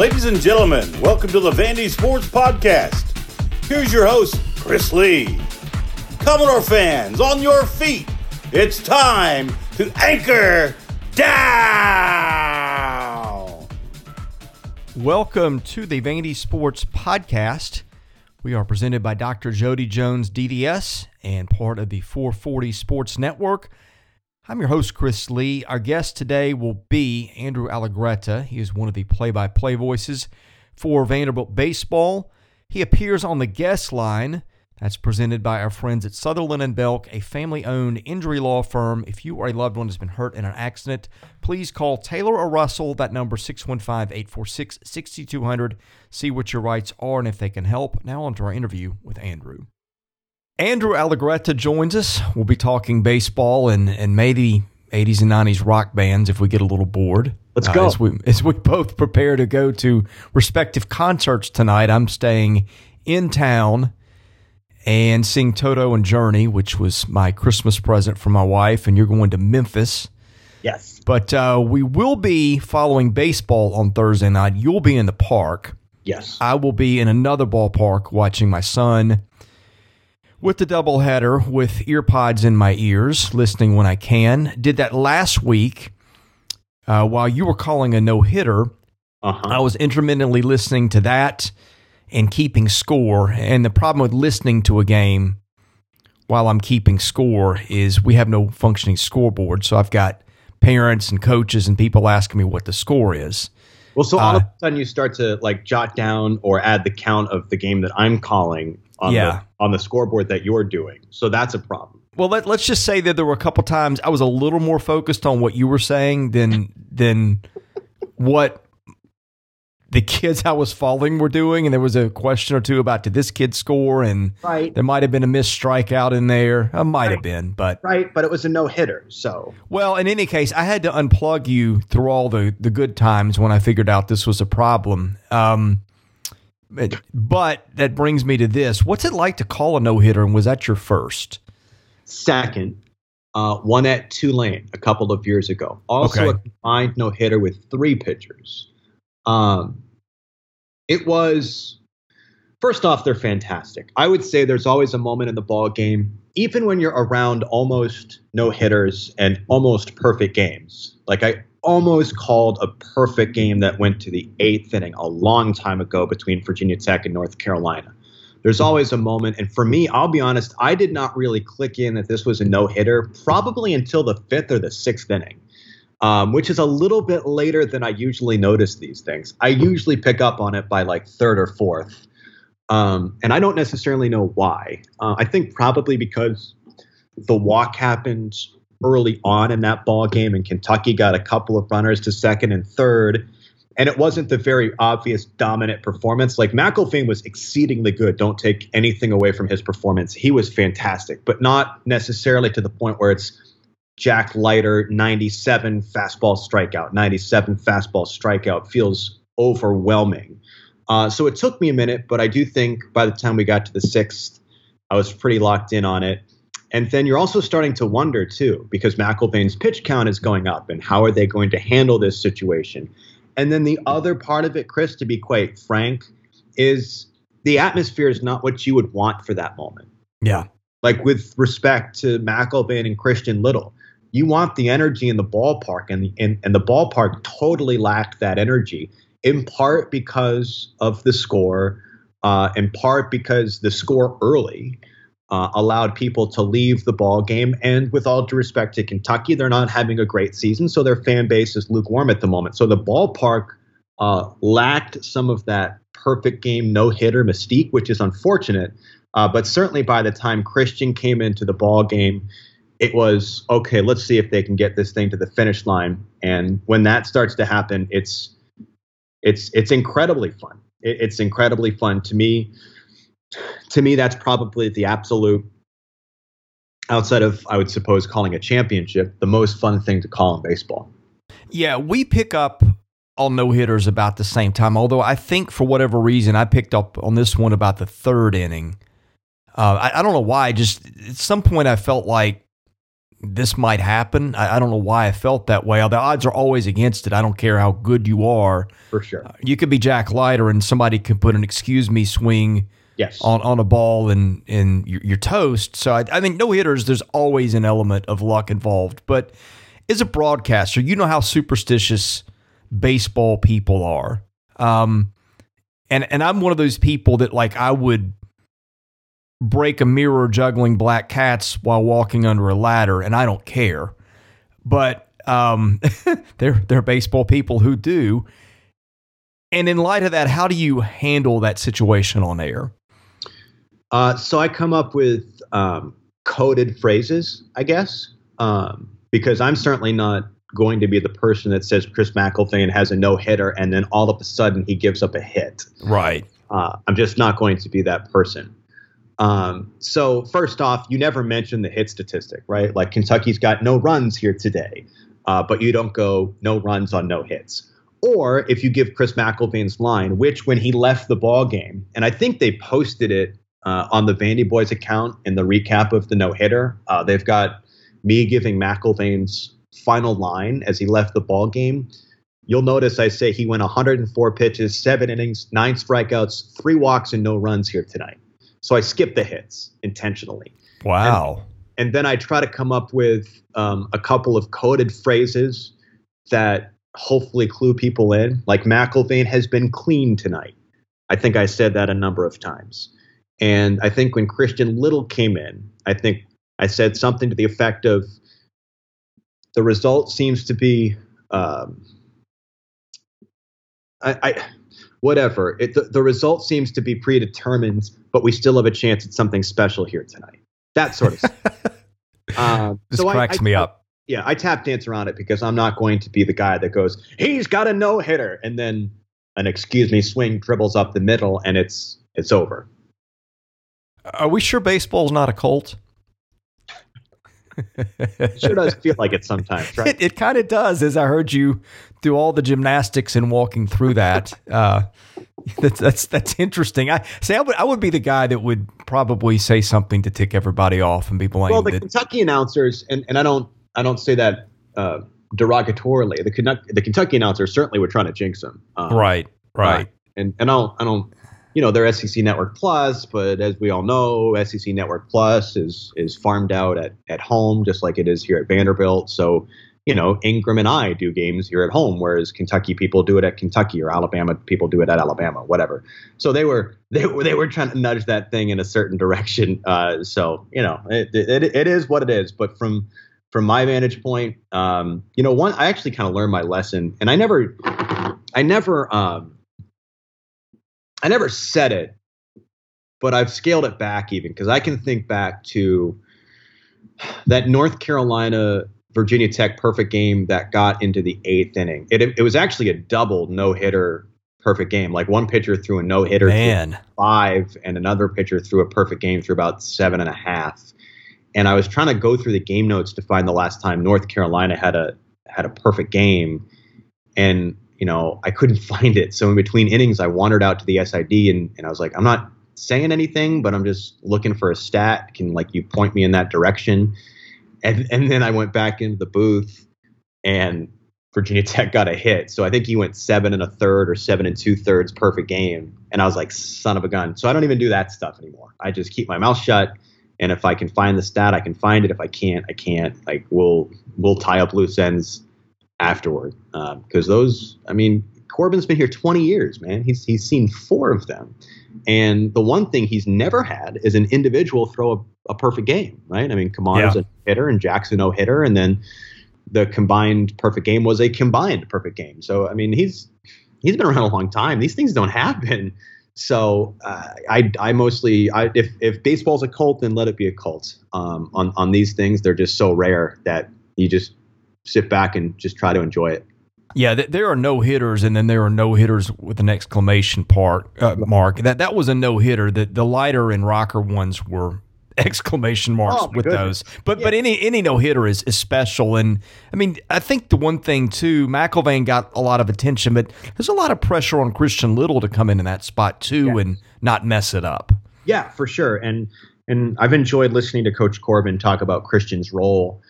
Ladies and gentlemen, welcome to the Vandy Sports Podcast. Here's your host, Chris Lee. Commodore fans, on your feet. It's time to anchor down. Welcome to the Vandy Sports Podcast. We are presented by Dr. Jody Jones DDS and part of the 440 Sports Network. I'm your host, Chris Lee. Our guest today will be Andrew Allegretta. He is one of the play by play voices for Vanderbilt Baseball. He appears on the guest line. That's presented by our friends at Sutherland and Belk, a family owned injury law firm. If you or a loved one has been hurt in an accident, please call Taylor or Russell. That number 615 846 6200. See what your rights are and if they can help. Now, on to our interview with Andrew. Andrew Allegretta joins us. We'll be talking baseball and, and maybe 80s and 90s rock bands if we get a little bored. Let's go. Uh, as, we, as we both prepare to go to respective concerts tonight, I'm staying in town and seeing Toto and Journey, which was my Christmas present for my wife, and you're going to Memphis. Yes. But uh, we will be following baseball on Thursday night. You'll be in the park. Yes. I will be in another ballpark watching my son with the doubleheader with earpods in my ears, listening when I can. Did that last week uh, while you were calling a no hitter. Uh-huh. I was intermittently listening to that and keeping score. And the problem with listening to a game while I'm keeping score is we have no functioning scoreboard. So I've got parents and coaches and people asking me what the score is. Well, so all Uh, of a sudden you start to like jot down or add the count of the game that I'm calling on Yeah. the on the scoreboard that you're doing. So that's a problem. Well, let, let's just say that there were a couple times I was a little more focused on what you were saying than than what the kids I was following were doing. And there was a question or two about did this kid score, and Right. there might have been a missed strikeout in there. I might have been, but Right, but it was a no hitter. So well, in any case, I had to unplug you through all the the good times when I figured out this was a problem. Um, but, but that brings me to this: What's it like to call a no hitter, and was that your first? second, uh, one at Tulane a couple of years ago. Also Okay. a combined no hitter with three pitchers. Um, it was first off, they're fantastic. I would say there's always a moment in the ball game, even when you're around almost no hitters and almost perfect games. Like I almost called a perfect game that went to the eighth inning a long time ago between Virginia Tech and North Carolina. There's always a moment, and for me, I'll be honest, I did not really click in that this was a no hitter probably until the fifth or the sixth inning um, which is a little bit later than I usually notice these things. I usually pick up on it by like third or fourth. Um, and I don't necessarily know why. Uh, I think probably because the walk happened early on in that ball game, and Kentucky got a couple of runners to second and third. And it wasn't the very obvious dominant performance. Like McElvain was exceedingly good. Don't take anything away from his performance. He was fantastic, but not necessarily to the point where it's Jack Leiter 97 fastball strikeout. 97 fastball strikeout feels overwhelming. Uh, so it took me a minute, but I do think by the time we got to the sixth, I was pretty locked in on it. And then you're also starting to wonder too, because McElvain's pitch count is going up, and how are they going to handle this situation? And then the other part of it, Chris, to be quite frank, is the atmosphere is not what you would want for that moment Yeah, like with respect to McElvain and Christian Little. You want the energy in the ballpark, and the, and, and the ballpark totally lacked that energy, in part because of the score, uh, in part because the score early uh, allowed people to leave the ball game. And with all due respect to Kentucky, they're not having a great season, so their fan base is lukewarm at the moment. So the ballpark uh, lacked some of that perfect game no hitter mystique, which is unfortunate. Uh, but certainly by the time Christian came into the ball game, it was okay. Let's see if they can get this thing to the finish line. And when that starts to happen, it's it's it's incredibly fun. It, it's incredibly fun to me. To me, that's probably the absolute outside of I would suppose calling a championship the most fun thing to call in baseball. Yeah, we pick up all no hitters about the same time. Although I think for whatever reason I picked up on this one about the third inning. Uh, I, I don't know why. Just at some point I felt like this might happen. I, I, don't know why I felt that way. The odds are always against it. I don't care how good you are. For sure. Uh, you could be Jack Leiter and somebody could put an excuse me swing yes. on, on a ball and, and you're, you're toast. So I, I think no hitters, there's always an element of luck involved. But as a broadcaster, you know how superstitious baseball people are. Um, and and I'm one of those people that like I would break a mirror juggling black cats while walking under a ladder, and I don't care. But um, they're they're baseball people who do. And in light of that, how do you handle that situation on air? Uh, so I come up with um, coded phrases, I guess, um, because I'm certainly not going to be the person that says Chris McElvain has a no hitter and then all of a sudden he gives up a hit. Right. Uh, I'm just not going to be that person. Um, so first off, you never mention the hit statistic, right? Like Kentucky's got no runs here today, uh, but you don't go no runs on no hits. Or if you give Chris McElvain's line, which when he left the ball game, and I think they posted it uh, on the Vandy Boys account in the recap of the no hitter, uh, they've got me giving McElvain's final line as he left the ball game. You'll notice I say he went 104 pitches, seven innings, nine strikeouts, three walks, and no runs here tonight. So I skip the hits intentionally. Wow. And, and then I try to come up with um, a couple of coded phrases that hopefully clue people in. Like McElvain has been clean tonight. I think I said that a number of times. And I think when Christian Little came in, I think I said something to the effect of the result seems to be um, I, I whatever. It, the, the result seems to be predetermined, but we still have a chance at something special here tonight. That sort of stuff. uh, this so cracks I, I, me up. Yeah, I tap dance around it because I'm not going to be the guy that goes, he's got a no hitter, and then an excuse me swing dribbles up the middle and it's it's over. Are we sure baseball's not a cult? it sure does feel like it sometimes, right? It, it kind of does, as I heard you do all the gymnastics and walking through that. Uh, that's that's that's interesting. I say I would I would be the guy that would probably say something to tick everybody off and be blamed. Well, the that, Kentucky announcers, and, and I don't I don't say that uh, derogatorily. The the Kentucky announcers certainly were trying to jinx him. Um, right, right. Uh, and and I don't I don't you know they're SEC Network Plus, but as we all know, SEC Network Plus is is farmed out at at home just like it is here at Vanderbilt. So you know Ingram and I do games here at home, whereas Kentucky people do it at Kentucky or Alabama people do it at Alabama, whatever. So they were they were they were trying to nudge that thing in a certain direction. Uh, so you know it, it it is what it is. But from from my vantage point, um, you know, one I actually kind of learned my lesson, and I never I never um, I never said it, but I've scaled it back even because I can think back to that North Carolina Virginia Tech perfect game that got into the eighth inning. It, it was actually a double no hitter perfect game. Like one pitcher threw a no hitter Man. five, and another pitcher threw a perfect game through about seven and a half. And I was trying to go through the game notes to find the last time North Carolina had a had a perfect game, and you know, I couldn't find it. So in between innings, I wandered out to the SID and, and I was like, I'm not saying anything, but I'm just looking for a stat. Can like you point me in that direction? And and then I went back into the booth and Virginia Tech got a hit. So I think he went seven and a third or seven and two thirds perfect game. And I was like, son of a gun. So I don't even do that stuff anymore. I just keep my mouth shut. And if I can find the stat, I can find it. If I can't, I can't. Like we'll we'll tie up loose ends afterward because um, those i mean corbin's been here 20 years man. He's he's seen four of them. And the one thing he's never had is an individual throw a, a perfect game right? I mean Kumar's yeah. a hitter and jackson no hitter and then the combined perfect game was a combined perfect game. So i mean he's he's been around a long time. These things don't happen. So uh, I, I mostly, I, if if baseball's a cult, then let it be a cult. Um, on on these things, they're just so rare that you just sit back and just try to enjoy it. Yeah, th- there are no hitters, and then there are no hitters with an exclamation part uh, mark. That that was a no hitter. The the Leiter and Rocker ones were exclamation marks oh, with goodness. those. But yeah. but any any no hitter is, is special. And I mean, I think the one thing too, McElvain got a lot of attention, but there's a lot of pressure on Christian Little to come in in that spot too yes. and not mess it up. Yeah, for sure. And and I've enjoyed listening to Coach Corbin talk about Christian's role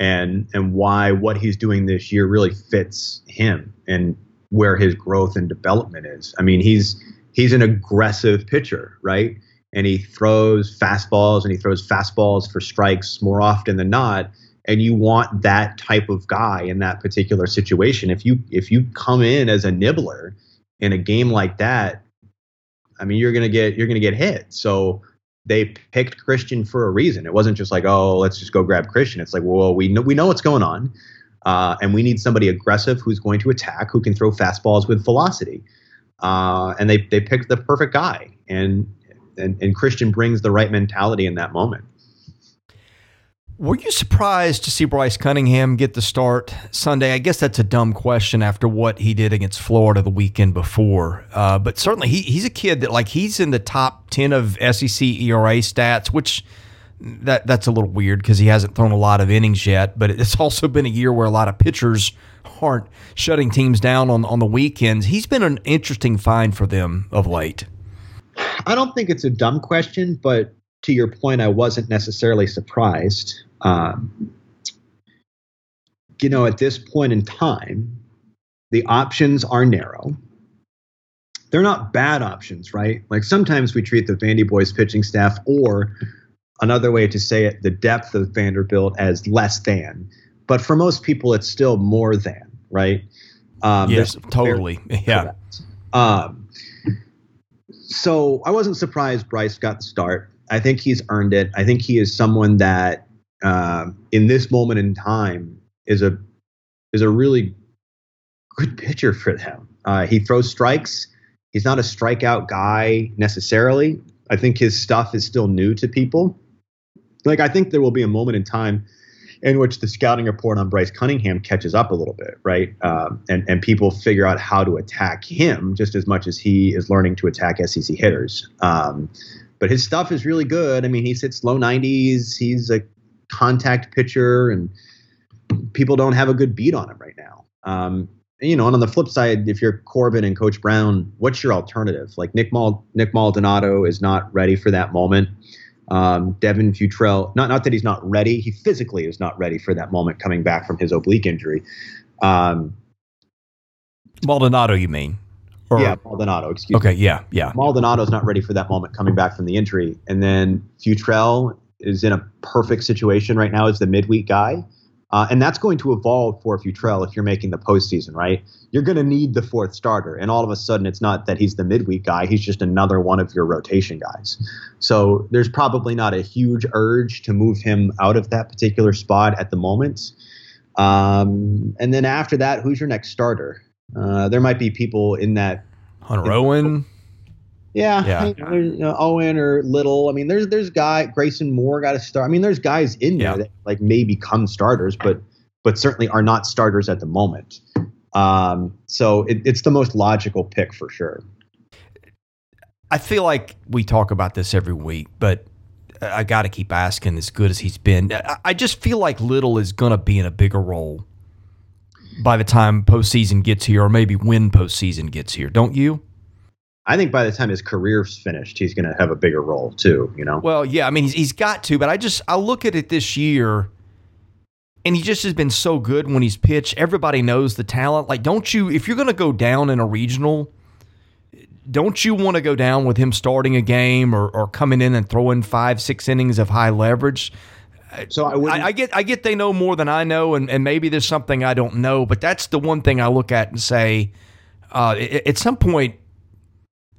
and and why what he's doing this year really fits him and where his growth and development is. I mean, he's he's an aggressive pitcher, right? And he throws fastballs and he throws fastballs for strikes more often than not. And you want that type of guy in that particular situation. If you if you come in as a nibbler in a game like that, I mean, you're gonna get you're gonna get hit. So they picked Christian for a reason. It wasn't just like, oh, let's just go grab Christian. It's like, well, we know we know what's going on, uh, and we need somebody aggressive who's going to attack, who can throw fastballs with velocity. Uh, and they they picked the perfect guy, and, and and Christian brings the right mentality in that moment. Were you surprised to see Bryce Cunningham get the start Sunday? I guess that's a dumb question after what he did against Florida the weekend before. Uh, but certainly he, he's a kid that like he's in the top ten of SEC ERA stats, which that that's a little weird because he hasn't thrown a lot of innings yet. But it's also been a year where a lot of pitchers aren't shutting teams down on on the weekends. He's been an interesting find for them of late. I don't think it's a dumb question, but to your point, I wasn't necessarily surprised. Um, you know, at this point in time, the options are narrow. They're not bad options, right? Like sometimes we treat the Vandy boys pitching staff, or another way to say it, the depth of Vanderbilt as less than. But for most people, it's still more than, right? Um, yes, totally. Yeah. Um, so I wasn't surprised Bryce got the start. I think he's earned it. I think he is someone that uh, in this moment in time is a is a really good pitcher for them. Uh, he throws strikes. He's not a strikeout guy necessarily. I think his stuff is still new to people. Like I think there will be a moment in time in which the scouting report on Bryce Cunningham catches up a little bit, right? Um, and and people figure out how to attack him just as much as he is learning to attack SEC hitters. Um, but his stuff is really good. I mean, he sits low 90s. He's a contact pitcher, and people don't have a good beat on him right now. Um, you know, and on the flip side, if you're Corbin and Coach Brown, what's your alternative? Like Nick Mal- Nick Maldonado is not ready for that moment. Um, Devin Futrell, not not that he's not ready, he physically is not ready for that moment coming back from his oblique injury. Um, Maldonado, you mean? Or, yeah, Maldonado. Excuse okay, me. Okay, yeah, yeah. Maldonado's not ready for that moment coming back from the injury, and then Futrell is in a perfect situation right now as the midweek guy. Uh, and that's going to evolve for Futrell if you're making the postseason, right? You're going to need the fourth starter. And all of a sudden, it's not that he's the midweek guy, he's just another one of your rotation guys. So there's probably not a huge urge to move him out of that particular spot at the moment. Um, and then after that, who's your next starter? Uh, there might be people in that. Hunter Owen. Yeah, yeah. You know, Owen or Little. I mean, there's there's guy Grayson Moore got to start. I mean, there's guys in there yeah. that like may become starters, but but certainly are not starters at the moment. Um, so it, it's the most logical pick for sure. I feel like we talk about this every week, but I got to keep asking. As good as he's been, I just feel like Little is going to be in a bigger role by the time postseason gets here, or maybe when postseason gets here. Don't you? I think by the time his career's finished, he's going to have a bigger role too. You know. Well, yeah, I mean he's, he's got to, but I just I look at it this year, and he just has been so good when he's pitched. Everybody knows the talent. Like, don't you? If you're going to go down in a regional, don't you want to go down with him starting a game or or coming in and throwing five six innings of high leverage? So I, I, I, get I get they know more than I know, and, and maybe there's something I don't know, but that's the one thing I look at and say, uh, at some point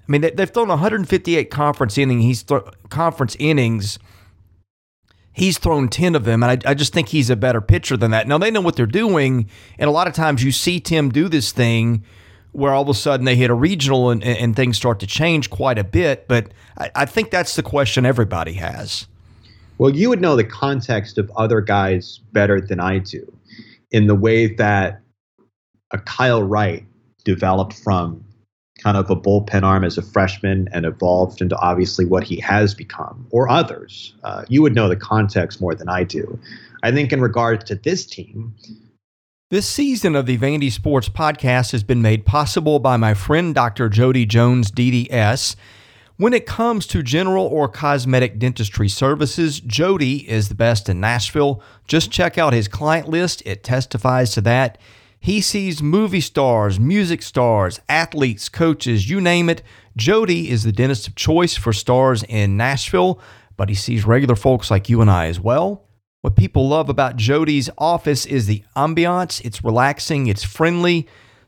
I mean, they, have thrown 158 conference innings. He's th- conference innings. He's thrown 10 of them, and I, I, just think he's a better pitcher than that. Now they know what they're doing, and a lot of times you see Tim do this thing where all of a sudden they hit a regional and, and things start to change quite a bit. But I, I think that's the question everybody has. Well, you would know the context of other guys better than I do, in the way that a Kyle Wright developed from kind of a bullpen arm as a freshman and evolved into obviously what he has become, or others. Uh, you would know the context more than I do. I think in regards to this team, this season of the Vandy Sports Podcast has been made possible by my friend Dr. Jody Jones, DDS. When it comes to general or cosmetic dentistry services, Jody is the best in Nashville. Just check out his client list, it testifies to that. He sees movie stars, music stars, athletes, coaches, you name it. Jody is the dentist of choice for stars in Nashville, but he sees regular folks like you and I as well. What people love about Jody's office is the ambiance. It's relaxing, it's friendly.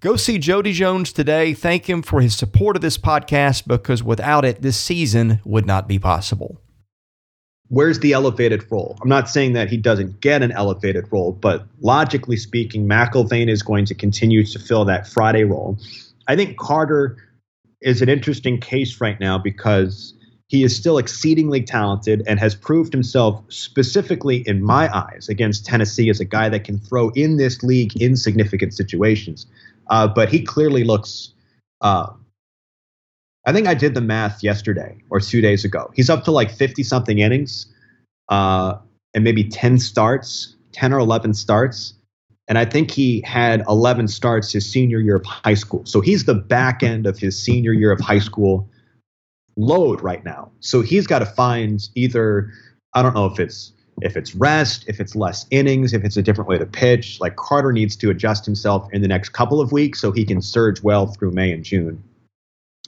Go see Jody Jones today. Thank him for his support of this podcast because without it, this season would not be possible. Where's the elevated role? I'm not saying that he doesn't get an elevated role, but logically speaking, McElvain is going to continue to fill that Friday role. I think Carter is an interesting case right now because he is still exceedingly talented and has proved himself specifically in my eyes against Tennessee as a guy that can throw in this league in significant situations. Uh, but he clearly looks. Uh, I think I did the math yesterday or two days ago. He's up to like 50 something innings uh, and maybe 10 starts, 10 or 11 starts. And I think he had 11 starts his senior year of high school. So he's the back end of his senior year of high school load right now. So he's got to find either, I don't know if it's if it's rest, if it's less innings, if it's a different way to pitch. Like Carter needs to adjust himself in the next couple of weeks so he can surge well through May and June.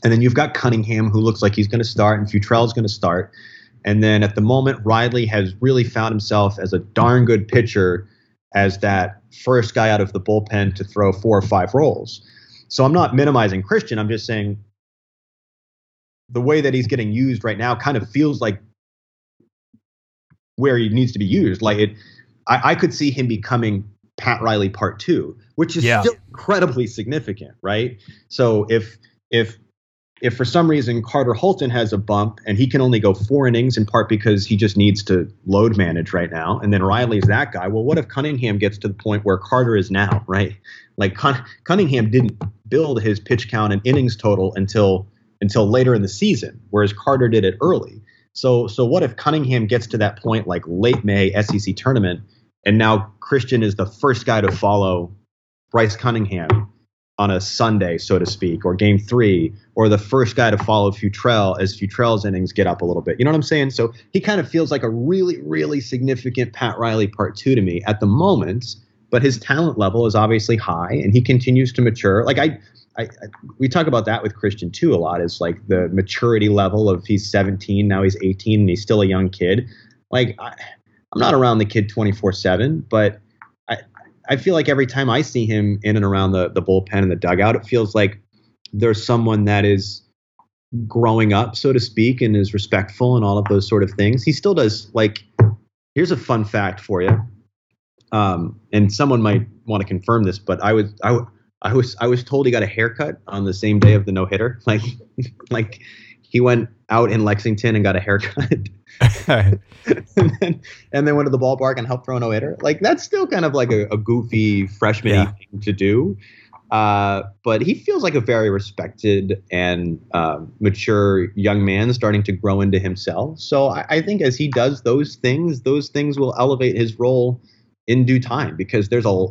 And then you've got Cunningham, who looks like he's going to start, and Futrell's going to start. And then at the moment, Reilly has really found himself as a darn good pitcher as that first guy out of the bullpen to throw four or five rolls. So I'm not minimizing Christian. I'm just saying the way that he's getting used right now kind of feels like where he needs to be used. Like it, I, I could see him becoming Pat Reilly Part Two, which is yeah. still incredibly significant, right? So if if if for some reason Carter Holton has a bump and he can only go four innings in part because he just needs to load manage right now, and then Reilly's that guy. Well, what if Cunningham gets to the point where Carter is now, right? Like Cun- Cunningham didn't build his pitch count and innings total until until later in the season, whereas Carter did it early. So so what if Cunningham gets to that point like late May SEC tournament, and now Christian is the first guy to follow Bryce Cunningham on a Sunday, so to speak, or game three, or the first guy to follow Futrell as Futrell's innings get up a little bit. You know what I'm saying? So he kind of feels like a really, really significant Pat Reilly part two to me at the moment, but his talent level is obviously high and he continues to mature. Like I I, we talk about that with Christian too a lot. Is like the maturity level of he's 17 now he's 18 and he's still a young kid. Like I, am not around the kid 24 seven, but I I feel like every time I see him in and around the the bullpen and the dugout, it feels like there's someone that is growing up, so to speak, and is respectful and all of those sort of things. He still does like. Here's a fun fact for you. Um, and someone might want to confirm this, but I would I I was I was told he got a haircut on the same day of the no hitter. Like like he went out in Lexington and got a haircut. and then and then went to the ballpark and helped throw a no hitter. Like that's still kind of like a, a goofy freshman yeah. thing to do. Uh, but he feels like a very respected and uh, mature young man starting to grow into himself. So I, I think as he does those things, those things will elevate his role in due time because there's a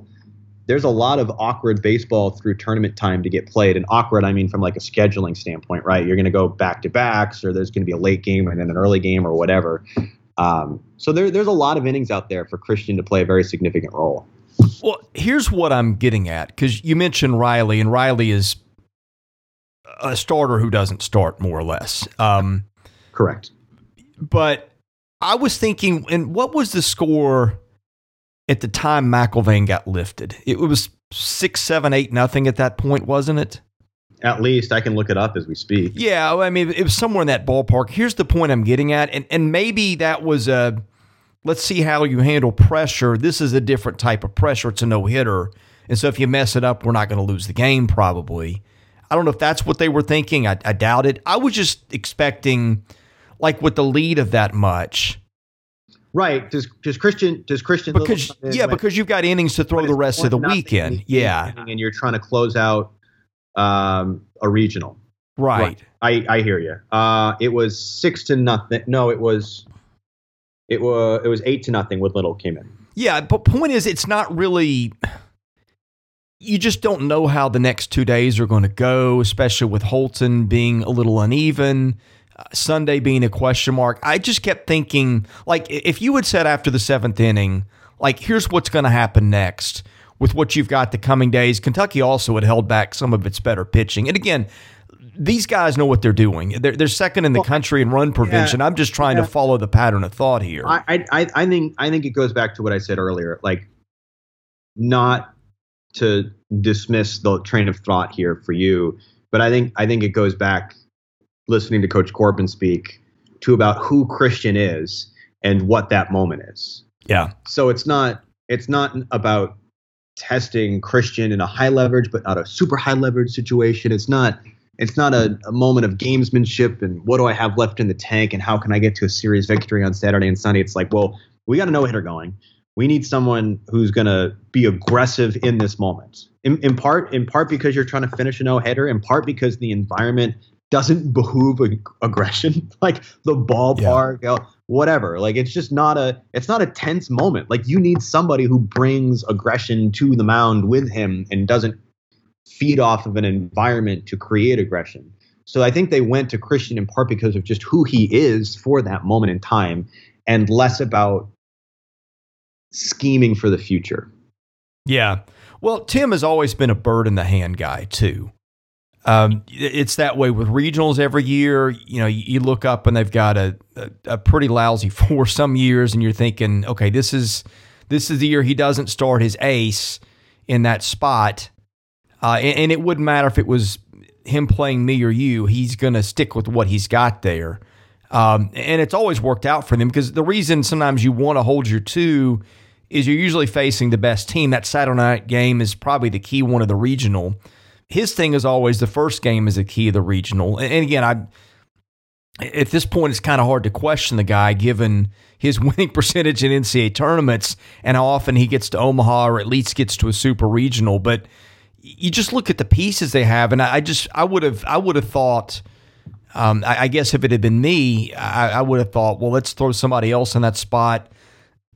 there's a lot of awkward baseball through tournament time to get played. And awkward, I mean, from like a scheduling standpoint, right? You're going to go back to backs, or there's going to be a late game and then an early game, or whatever. Um, so there, there's a lot of innings out there for Christian to play a very significant role. Well, here's what I'm getting at because you mentioned Reilly, and Reilly is a starter who doesn't start, more or less. Um, Correct. But I was thinking, and what was the score? At the time McElvain got lifted. It was six, seven, eight, nothing at that point, wasn't it? At least I can look it up as we speak. Yeah, I mean it was somewhere in that ballpark. Here's the point I'm getting at, and and maybe that was a let's see how you handle pressure. This is a different type of pressure. It's a no hitter, and so if you mess it up, we're not going to lose the game probably. I don't know if that's what they were thinking. I, I doubt it. I was just expecting, like with the lead of that much, Right? Does does Christian does Christian because yeah because you've got innings to throw the rest of the weekend. Yeah, and you're trying to close out um, a regional. Right. right. I I hear you. Uh, it was six to nothing. No, it was it was it was eight to nothing with Little came in. Yeah, but point is, it's not really. You just don't know how the next two days are going to go, especially with Holton being a little uneven. Sunday being a question mark. I just kept thinking, like, if you had said after the seventh inning, like, here's what's going to happen next with what you've got the coming days. Kentucky also had held back some of its better pitching. And again, these guys know what they're doing. They're, they're second in the country in run prevention. Yeah, I'm just trying yeah. to follow the pattern of thought here. I, I, I think I think it goes back to what I said earlier. Like, not to dismiss the train of thought here for you, but I think I think it goes back listening to Coach Corbin speak to about who Christian is and what that moment is. Yeah. So it's not it's not about testing Christian in a high leverage but not a super high leverage situation. It's not it's not a, a, moment of gamesmanship and what do I have left in the tank and how can I get to a series victory on Saturday and Sunday. It's like, well, we got a no hitter going. We need someone who's going to be aggressive in this moment. In, in part, in part because you're trying to finish a no hitter. In part because the environment doesn't behoove ag- aggression. Like the ballpark yeah. whatever. Like it's just not a it's not a tense moment. Like you need somebody who brings aggression to the mound with him and doesn't feed off of an environment to create aggression. So i think they went to christian in part because of just who he is for that moment in time and less about scheming for the future. Yeah. Well tim has always been a bird in the hand guy too um, it's that way with regionals every year. You know, you, look up and they've got a, a, a pretty lousy four some years, and you're thinking, okay, this is this is the year he doesn't start his ace in that spot, uh, and, and, it wouldn't matter if it was him playing me or you. He's going to stick with what he's got there, um, and it's always worked out for them because the reason sometimes you want to hold your two is you're usually facing the best team. That Saturday night game is probably the key one of the regional his thing is always the first game is a key of the regional. And, again, I at this point it's kind of hard to question the guy given his winning percentage in NCAA tournaments and how often he gets to Omaha or at least gets to a super regional. But you just look at the pieces they have, and I, just I would have I would have thought. Um, I, I, guess if it had been me, I, I would have thought, well, let's throw somebody else in that spot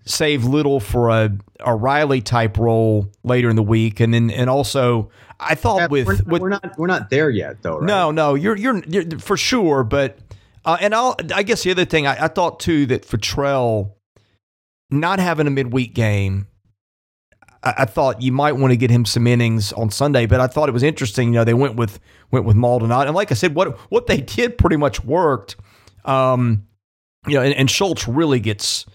save little for a, a Reilly type role later in the week, and then and also I thought yeah, with, we're, with we're not we're not there yet though. Right? No, no, you're, you're you're for sure, but uh, and I'll I guess the other thing I, I thought too that Futrell not having a midweek game. I, I thought you might want to get him some innings on Sunday, but I thought it was interesting. You know, they went with went with Maldonado, and like I said, what what they did pretty much worked. Um, you know, and, and Schultz really gets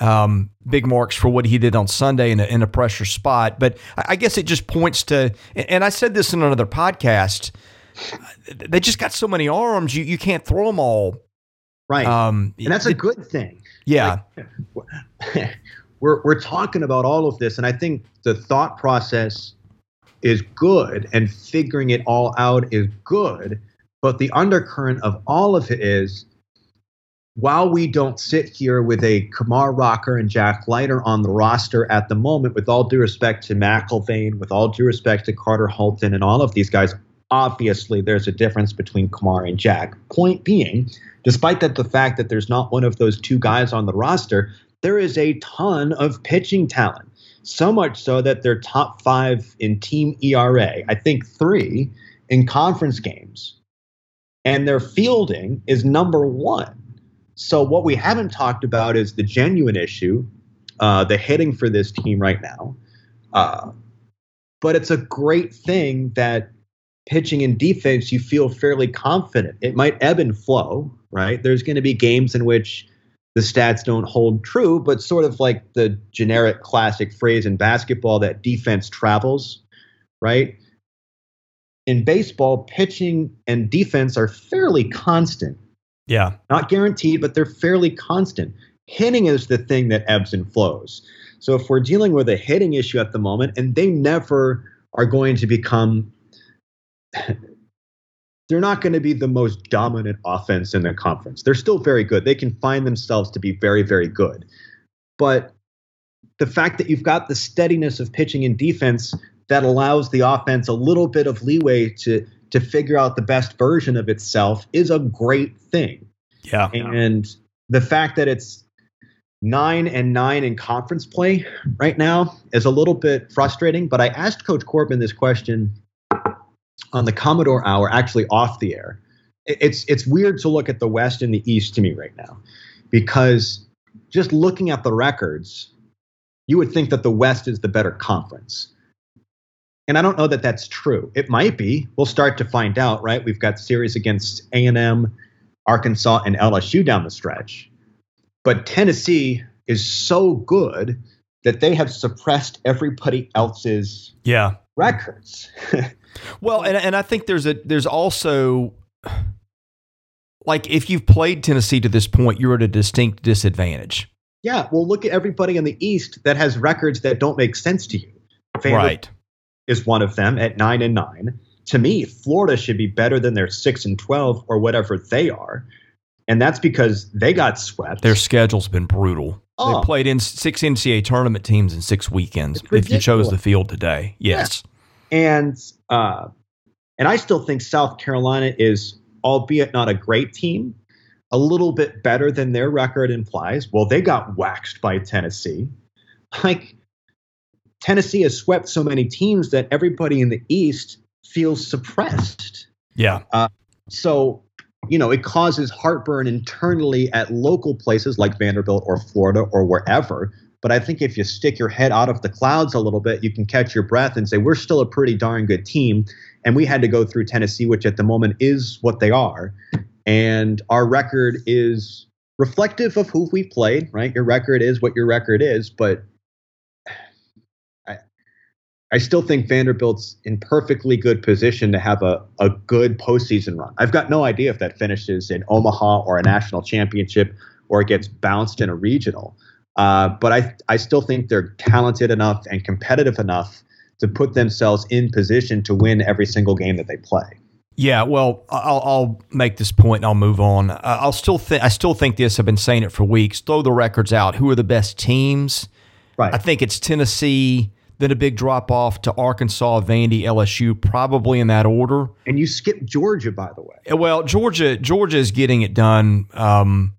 um, big marks for what he did on Sunday in a, in a pressure spot. But I guess it just points to, and I said this in another podcast, they just got so many arms, you, you can't throw them all. Right. Um, and that's a good thing. Yeah. Like, we're, we're talking about all of this, and I think the thought process is good and figuring it all out is good. But the undercurrent of all of it is while we don't sit here with a Kumar Rocker and Jack Leiter on the roster at the moment, with all due respect to McElvain, with all due respect to Carter Holton and all of these guys, obviously there's a difference between Kamar and Jack. Point being, despite that the fact that there's not one of those two guys on the roster, there is a ton of pitching talent. So much so that they're top five in team ERA. I think three in conference games. And their fielding is number one. So what we haven't talked about is the genuine issue, uh, the hitting for this team right now. Uh, but it's a great thing that pitching and defense, you feel fairly confident. It might ebb and flow, right? There's going to be games in which the stats don't hold true, but sort of like the generic classic phrase in basketball that defense travels, right? In baseball, pitching and defense are fairly constant. Yeah. Not guaranteed, but they're fairly constant. Hitting is the thing that ebbs and flows. So if we're dealing with a hitting issue at the moment, and they never are going to become, they're not going to be the most dominant offense in the conference. They're still very good. They can find themselves to be very, very good. but the fact that you've got the steadiness of pitching and defense that allows the offense a little bit of leeway to to figure out the best version of itself is a great thing. Yeah. And the fact that it's nine and nine in conference play right now is a little bit frustrating. But I asked Coach Corbin this question on the Commodore Hour, actually off the air. It's it's weird to look at the West and the East to me right now, because just looking at the records, you would think that the West is the better conference. And I don't know that that's true. It might be. We'll start to find out, right? We've got series against A&M, Arkansas, and LSU down the stretch. But Tennessee is so good that they have suppressed everybody else's yeah records. well, and and I think there's a there's also like if you've played Tennessee to this point, you're at a distinct disadvantage. Yeah, well, look at everybody in the East that has records that don't make sense to you. right, is one of them at nine and nine. To me, Florida should be better than their six and twelve or whatever they are and that's because they got swept. Their schedule's been brutal. Oh. They played in six NCAA tournament teams in six weekends. If you chose the field today, yes. Yeah. And uh, and I still think South Carolina is, albeit not a great team, a little bit better than their record implies. Well, they got waxed by Tennessee. Like Tennessee has swept so many teams that everybody in the East feels suppressed. Yeah. Uh, so you know, it causes heartburn internally at local places like Vanderbilt or Florida or wherever. But I think if you stick your head out of the clouds a little bit, you can catch your breath and say, we're still a pretty darn good team. And we had to go through Tennessee, which at the moment is what they are. And our record is reflective of who we played, right? Your record is what your record is. But I still think Vanderbilt's in perfectly good position to have a, a good postseason run. I've got no idea if that finishes in Omaha or a national championship or it gets bounced in a regional. Uh, but I, I still think they're talented enough and competitive enough to put themselves in position to win every single game that they play. Yeah, well, I'll, I'll make this point and I'll move on. I'll still think I still think this. I've been saying it for weeks. Throw the records out. Who are the best teams? Right. I think it's Tennessee, then a big drop off to Arkansas, Vandy, LSU, probably in that order. And you skip Georgia, by the way. Well, Georgia, Georgia is getting it done um,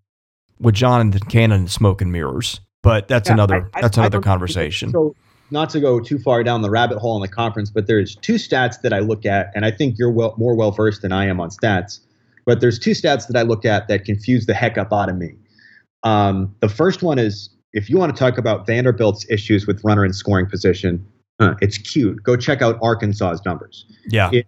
with Jonathan Cannon and smoke and mirrors, but that's yeah, another I, that's I, another I conversation. So, not to go too far down the rabbit hole in the conference, but there's two stats that I look at, and I think you're well, more well versed than I am on stats. But there's two stats that I look at that confuse the heck up out of me. Um, the first one is if you want to talk about Vanderbilt's issues with runner in scoring position, uh, it's cute. Go check out Arkansas's numbers. Yeah. In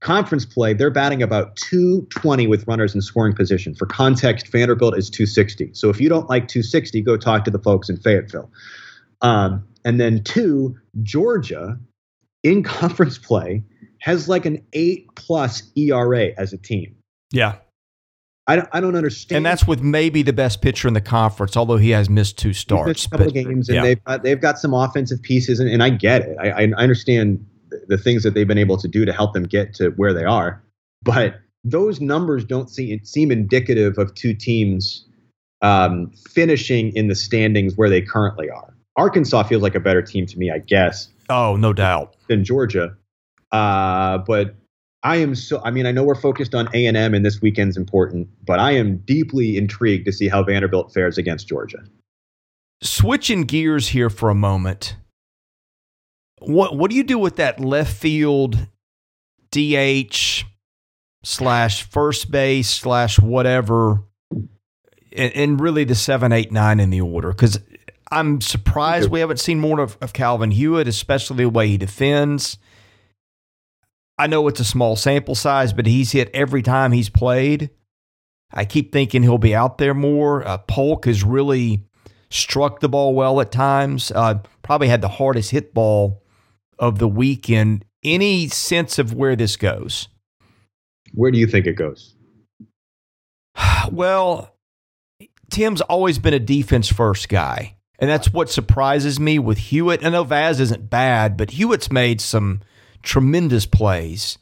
conference play, they're batting about 220 with runners in scoring position. For context, Vanderbilt is 260. So if you don't like 260, go talk to the folks in Fayetteville. Um, and then two, Georgia in conference play has like an eight plus ERA as a team. Yeah. I don't, I don't understand. And that's with maybe the best pitcher in the conference, although he has missed two starts. Missed a couple but, games, and yeah. they've got, they've got some offensive pieces, and, and I get it. I, I understand the things that they've been able to do to help them get to where they are, but those numbers don't seem seem indicative of two teams um, finishing in the standings where they currently are. Arkansas feels like a better team to me, I guess. Oh, no doubt. Than Georgia, uh, but I am so. I mean, I know we're focused on A and M, and this weekend's important, but I am deeply intrigued to see how Vanderbilt fares against Georgia. Switching gears here for a moment. What what do you do with that left field DH slash first base slash whatever, and, and really the seven, eight, nine in the order? Because I'm surprised we haven't seen more of, of Calvin Hewitt, especially the way he defends. I know it's a small sample size, but he's hit every time he's played. I keep thinking he'll be out there more. Uh, Polk has really struck the ball well at times. Uh, probably had the hardest hit ball of the weekend. Any sense of where this goes? Where do you think it goes? Well, Tim's always been a defense first guy. And that's what surprises me with Hewitt. I know Vaz isn't bad, but Hewitt's made some tremendous plays.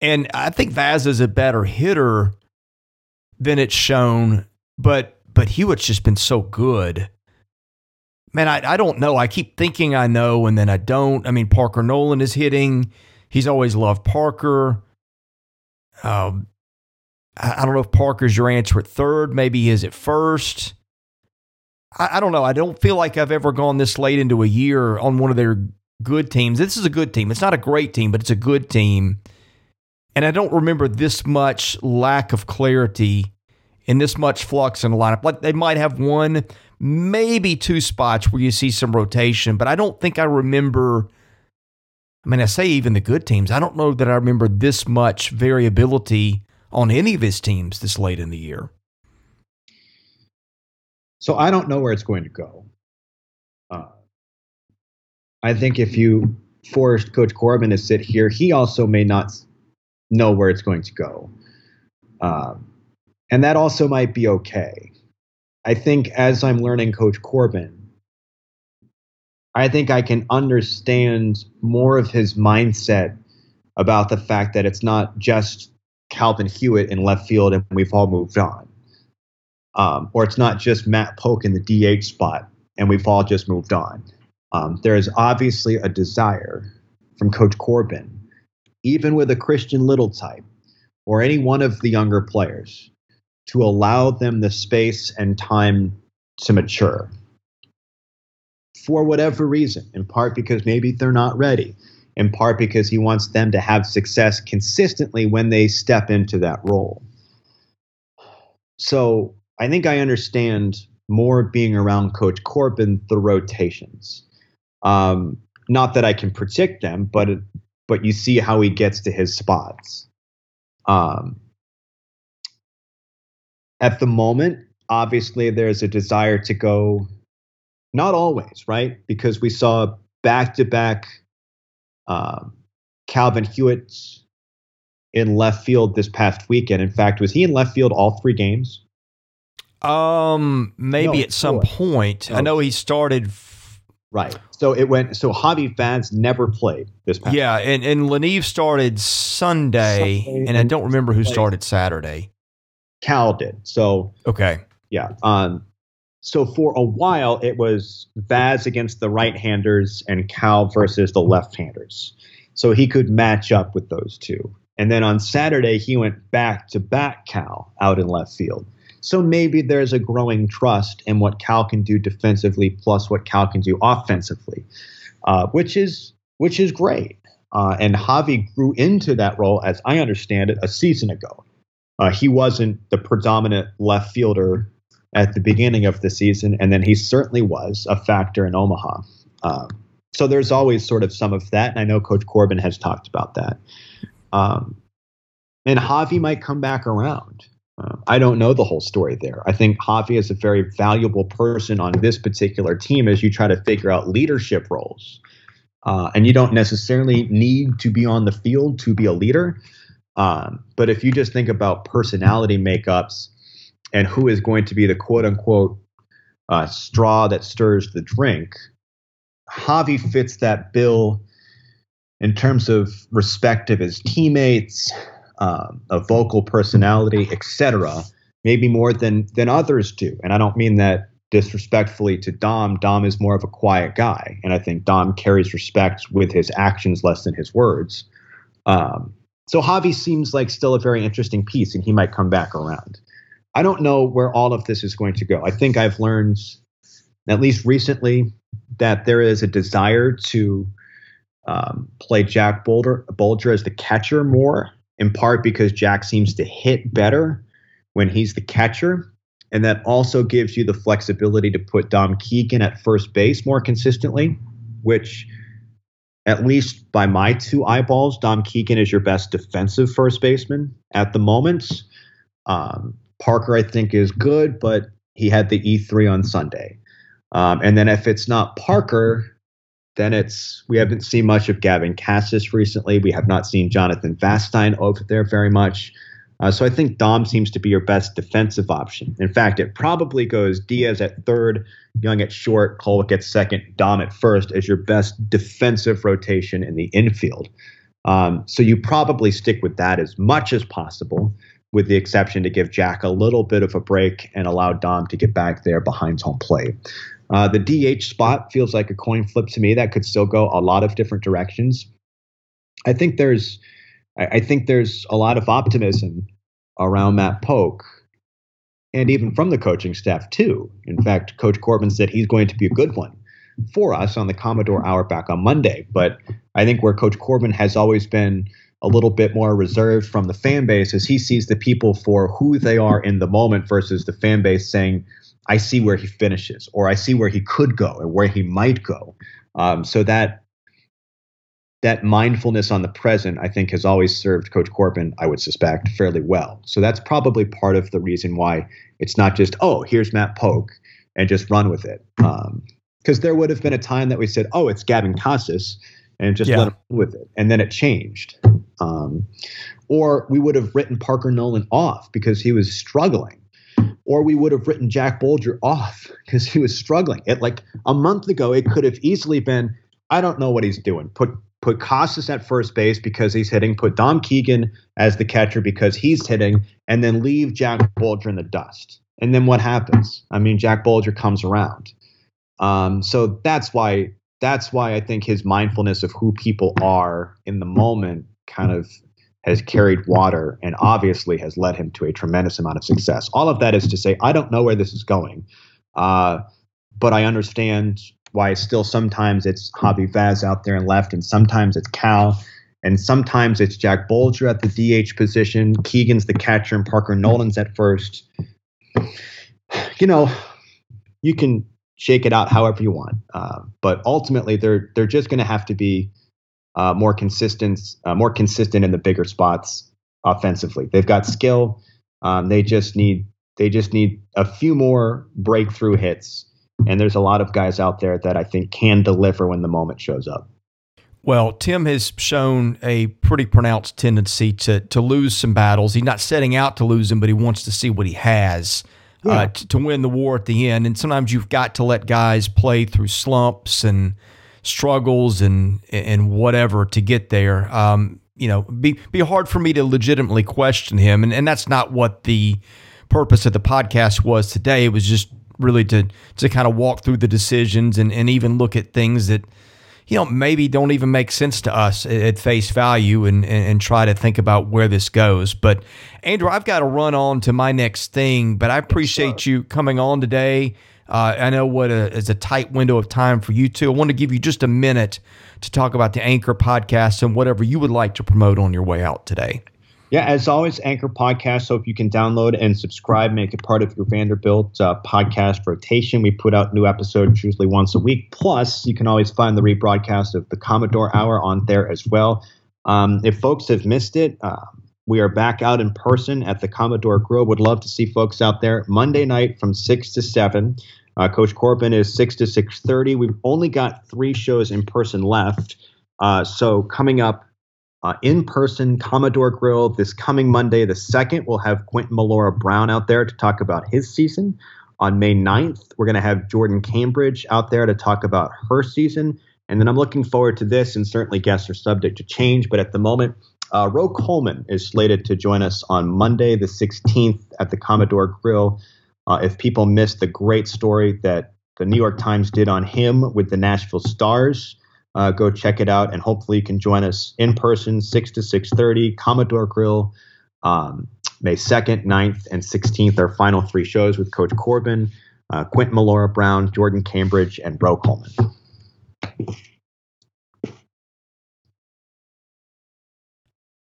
And I think Vaz is a better hitter than it's shown, but but Hewitt's just been so good. man, I, I don't know. I keep thinking I know, and then I don't. I mean, Parker Noland is hitting. He's always loved Parker. Um, I, I don't know if Parker's your answer at third. Maybe he is at first. I, I don't know. I don't feel like I've ever gone this late into a year on one of their good teams. This is a good team. It's not a great team, but it's a good team. And I don't remember this much lack of clarity and this much flux in the lineup. Like they might have one, maybe two spots where you see some rotation, but I don't think I remember. I mean, I say even the good teams. I don't know that I remember this much variability on any of his teams this late in the year. So I don't know where it's going to go. I think if you forced Coach Corbin to sit here, he also may not know where it's going to go. Um, and that also might be okay. I think as I'm learning Coach Corbin, I think I can understand more of his mindset about the fact that it's not just Calvin Hewett in left field and we've all moved on. Um, or it's not just Matt Polk in the DH spot and we've all just moved on. Um, there is obviously a desire from Coach Corbin, even with a Christian Little type or any one of the younger players, to allow them the space and time to mature for whatever reason, in part because maybe they're not ready, in part because he wants them to have success consistently when they step into that role. So I think I understand more being around Coach Corbin the rotations. Um, not that I can predict them, but but you see how he gets to his spots. Um, at the moment, obviously, there's a desire to go. Not always, right? Because we saw back to back Calvin Hewett in left field this past weekend. In fact, was he in left field all three games? Um, maybe no, at some point. I know he started. Right. So it went. So Javi Vaz never played this past. Yeah, and and Lenive started Sunday, Sunday and I don't remember who started Saturday. Cal did. So okay. Yeah. Um. So for a while, it was Vaz against the right-handers and Cal versus the left-handers. So he could match up with those two. And then on Saturday, he went back to back Cal out in left field. So maybe there's a growing trust in what Cal can do defensively plus what Cal can do offensively, uh, which is which is great. Uh, and Javi grew into that role, as I understand it, a season ago. Uh, he wasn't the predominant left fielder at the beginning of the season, and then he certainly was a factor in Omaha. Um, so there's always sort of some of that, and I know Coach Corbin has talked about that. Um, and Javi might come back around. Uh, I don't know the whole story there. I think Javi is a very valuable person on this particular team as you try to figure out leadership roles. Uh, and you don't necessarily need to be on the field to be a leader. Um, but if you just think about personality makeups and who is going to be the quote unquote uh, straw that stirs the drink, Javi fits that bill in terms of respect of his teammates, um, a vocal personality, etc. Maybe more than than others do, and I don't mean that disrespectfully to Dom. Dom is more of a quiet guy, and I think Dom carries respect with his actions less than his words. Um, so Javi seems like still a very interesting piece, and he might come back around. I don't know where all of this is going to go. I think I've learned, at least recently, that there is a desire to um, play Jack Bulger, as the catcher more, in part because Jack seems to hit better when he's the catcher. And that also gives you the flexibility to put Dom Keegan at first base more consistently, which, at least by my two eyeballs, Dom Keegan is your best defensive first baseman at the moment. Um, Parker, I think, is good, but he had the E3 on Sunday. Um, and then if it's not Parker, then it's we haven't seen much of Gavin Casas recently. We have not seen Jonathan Vastine over there very much. Uh, so I think Dom seems to be your best defensive option. In fact, it probably goes Diaz at third, Young at short, Kolwyck at second, Dom at first as your best defensive rotation in the infield. Um, so you probably stick with that as much as possible with the exception to give Jack a little bit of a break and allow Dom to get back there behind home plate. Uh, the DH spot feels like a coin flip to me. That could still go a lot of different directions. I think there's, I, think there's a lot of optimism around Matt Polk, and even from the coaching staff too. In fact, Coach Corbin said he's going to be a good one for us on the Commodore Hour back on Monday. But I think where Coach Corbin has always been a little bit more reserved from the fan base is he sees the people for who they are in the moment versus the fan base saying, I see where he finishes, or I see where he could go, or where he might go. Um, so that that mindfulness on the present, I think, has always served Coach Corbin, I would suspect, fairly well. So that's probably part of the reason why it's not just, oh, here's Matt Polk and just run with it. Because um, there would have been a time that we said, oh, it's Gavin Casas and just yeah. let him with it. And then it changed. Um, or we would have written Parker Noland off because he was struggling. Or we would have written Jack Bulger off because he was struggling. It like a month ago, it could have easily been, I don't know what he's doing. Put put Casas at first base because he's hitting, put Dom Keegan as the catcher because he's hitting, and then leave Jack Bulger in the dust. And then what happens? I mean, Jack Bulger comes around. Um, so that's why that's why I think his mindfulness of who people are in the moment kind of has carried water and obviously has led him to a tremendous amount of success. All of that is to say, I don't know where this is going, uh, but I understand why still sometimes it's Javi Vaz out there and left, and sometimes it's Cal, and sometimes it's Jack Bulger at the DH position. Keegan's the catcher, and Parker Noland's at first. You know, you can shake it out however you want. Uh, but ultimately, they're they're just going to have to be uh, more consistent, uh, more consistent in the bigger spots offensively. They've got skill. Um, they just need they just need a few more breakthrough hits. And there's a lot of guys out there that I think can deliver when the moment shows up. Well, Tim has shown a pretty pronounced tendency to to lose some battles. He's not setting out to lose them, but he wants to see what he has yeah. uh, to, to win the war at the end. And sometimes you've got to let guys play through slumps and struggles and and whatever to get there. Um, you know, be be hard for me to legitimately question him, and and that's not what the purpose of the podcast was today. It was just really to to kind of walk through the decisions and and even look at things that you know, maybe don't even make sense to us at face value and, and, and, try to think about where this goes. But Andrew, I've got to run on to my next thing, but I appreciate you coming on today. Uh, I know what a, is a tight window of time for you too. I want to give you just a minute to talk about the Anchor podcast and whatever you would like to promote on your way out today. Yeah, as always, Anchor Podcast. Hope you can download and subscribe, make it part of your Vanderbilt uh, podcast rotation. We put out new episodes usually once a week. Plus, you can always find the rebroadcast of the Commodore Hour on there as well. Um, if folks have missed it, uh, we are back out in person at the Commodore Grill. Would love to see folks out there Monday night from six to seven. Uh, Coach Corbin is six to six thirty. We've only got three shows in person left. Uh, so coming up uh, in person Commodore Grill this coming Monday, the 2nd. We'll have Quentin Millora-Brown out there to talk about his season. On May 9th, we're going to have Jordyn Cambridge out there to talk about her season. And then I'm looking forward to this, and certainly guests are subject to change. But at the moment, uh, Roe Coleman is slated to join us on Monday, the 16th, at the Commodore Grill. Uh, if people missed the great story that the New York Times did on him with the Nashville Stars, uh, go check it out, and hopefully you can join us in person, six to six thirty, Commodore Grill, um, May second, 9th, and sixteenth. Our final three shows with Coach Corbin, uh, Quentin Melora Brown, Jordyn Cambridge, and Roe Coleman.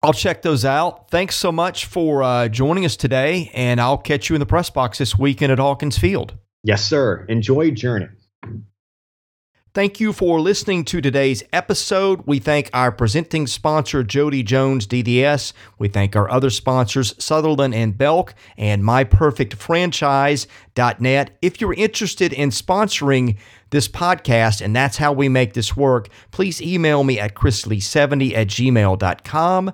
I'll check those out. Thanks so much for uh, joining us today, and I'll catch you in the press box this weekend at Hawkins Field. Yes, sir. Enjoy journey. Thank you for listening to today's episode. We thank our presenting sponsor, Jody Jones DDS. We thank our other sponsors, Sutherland and Belk and MyPerfectFranchise.net. If you're interested in sponsoring this podcast, and that's how we make this work, please email me at chrisley70 at gmail.com.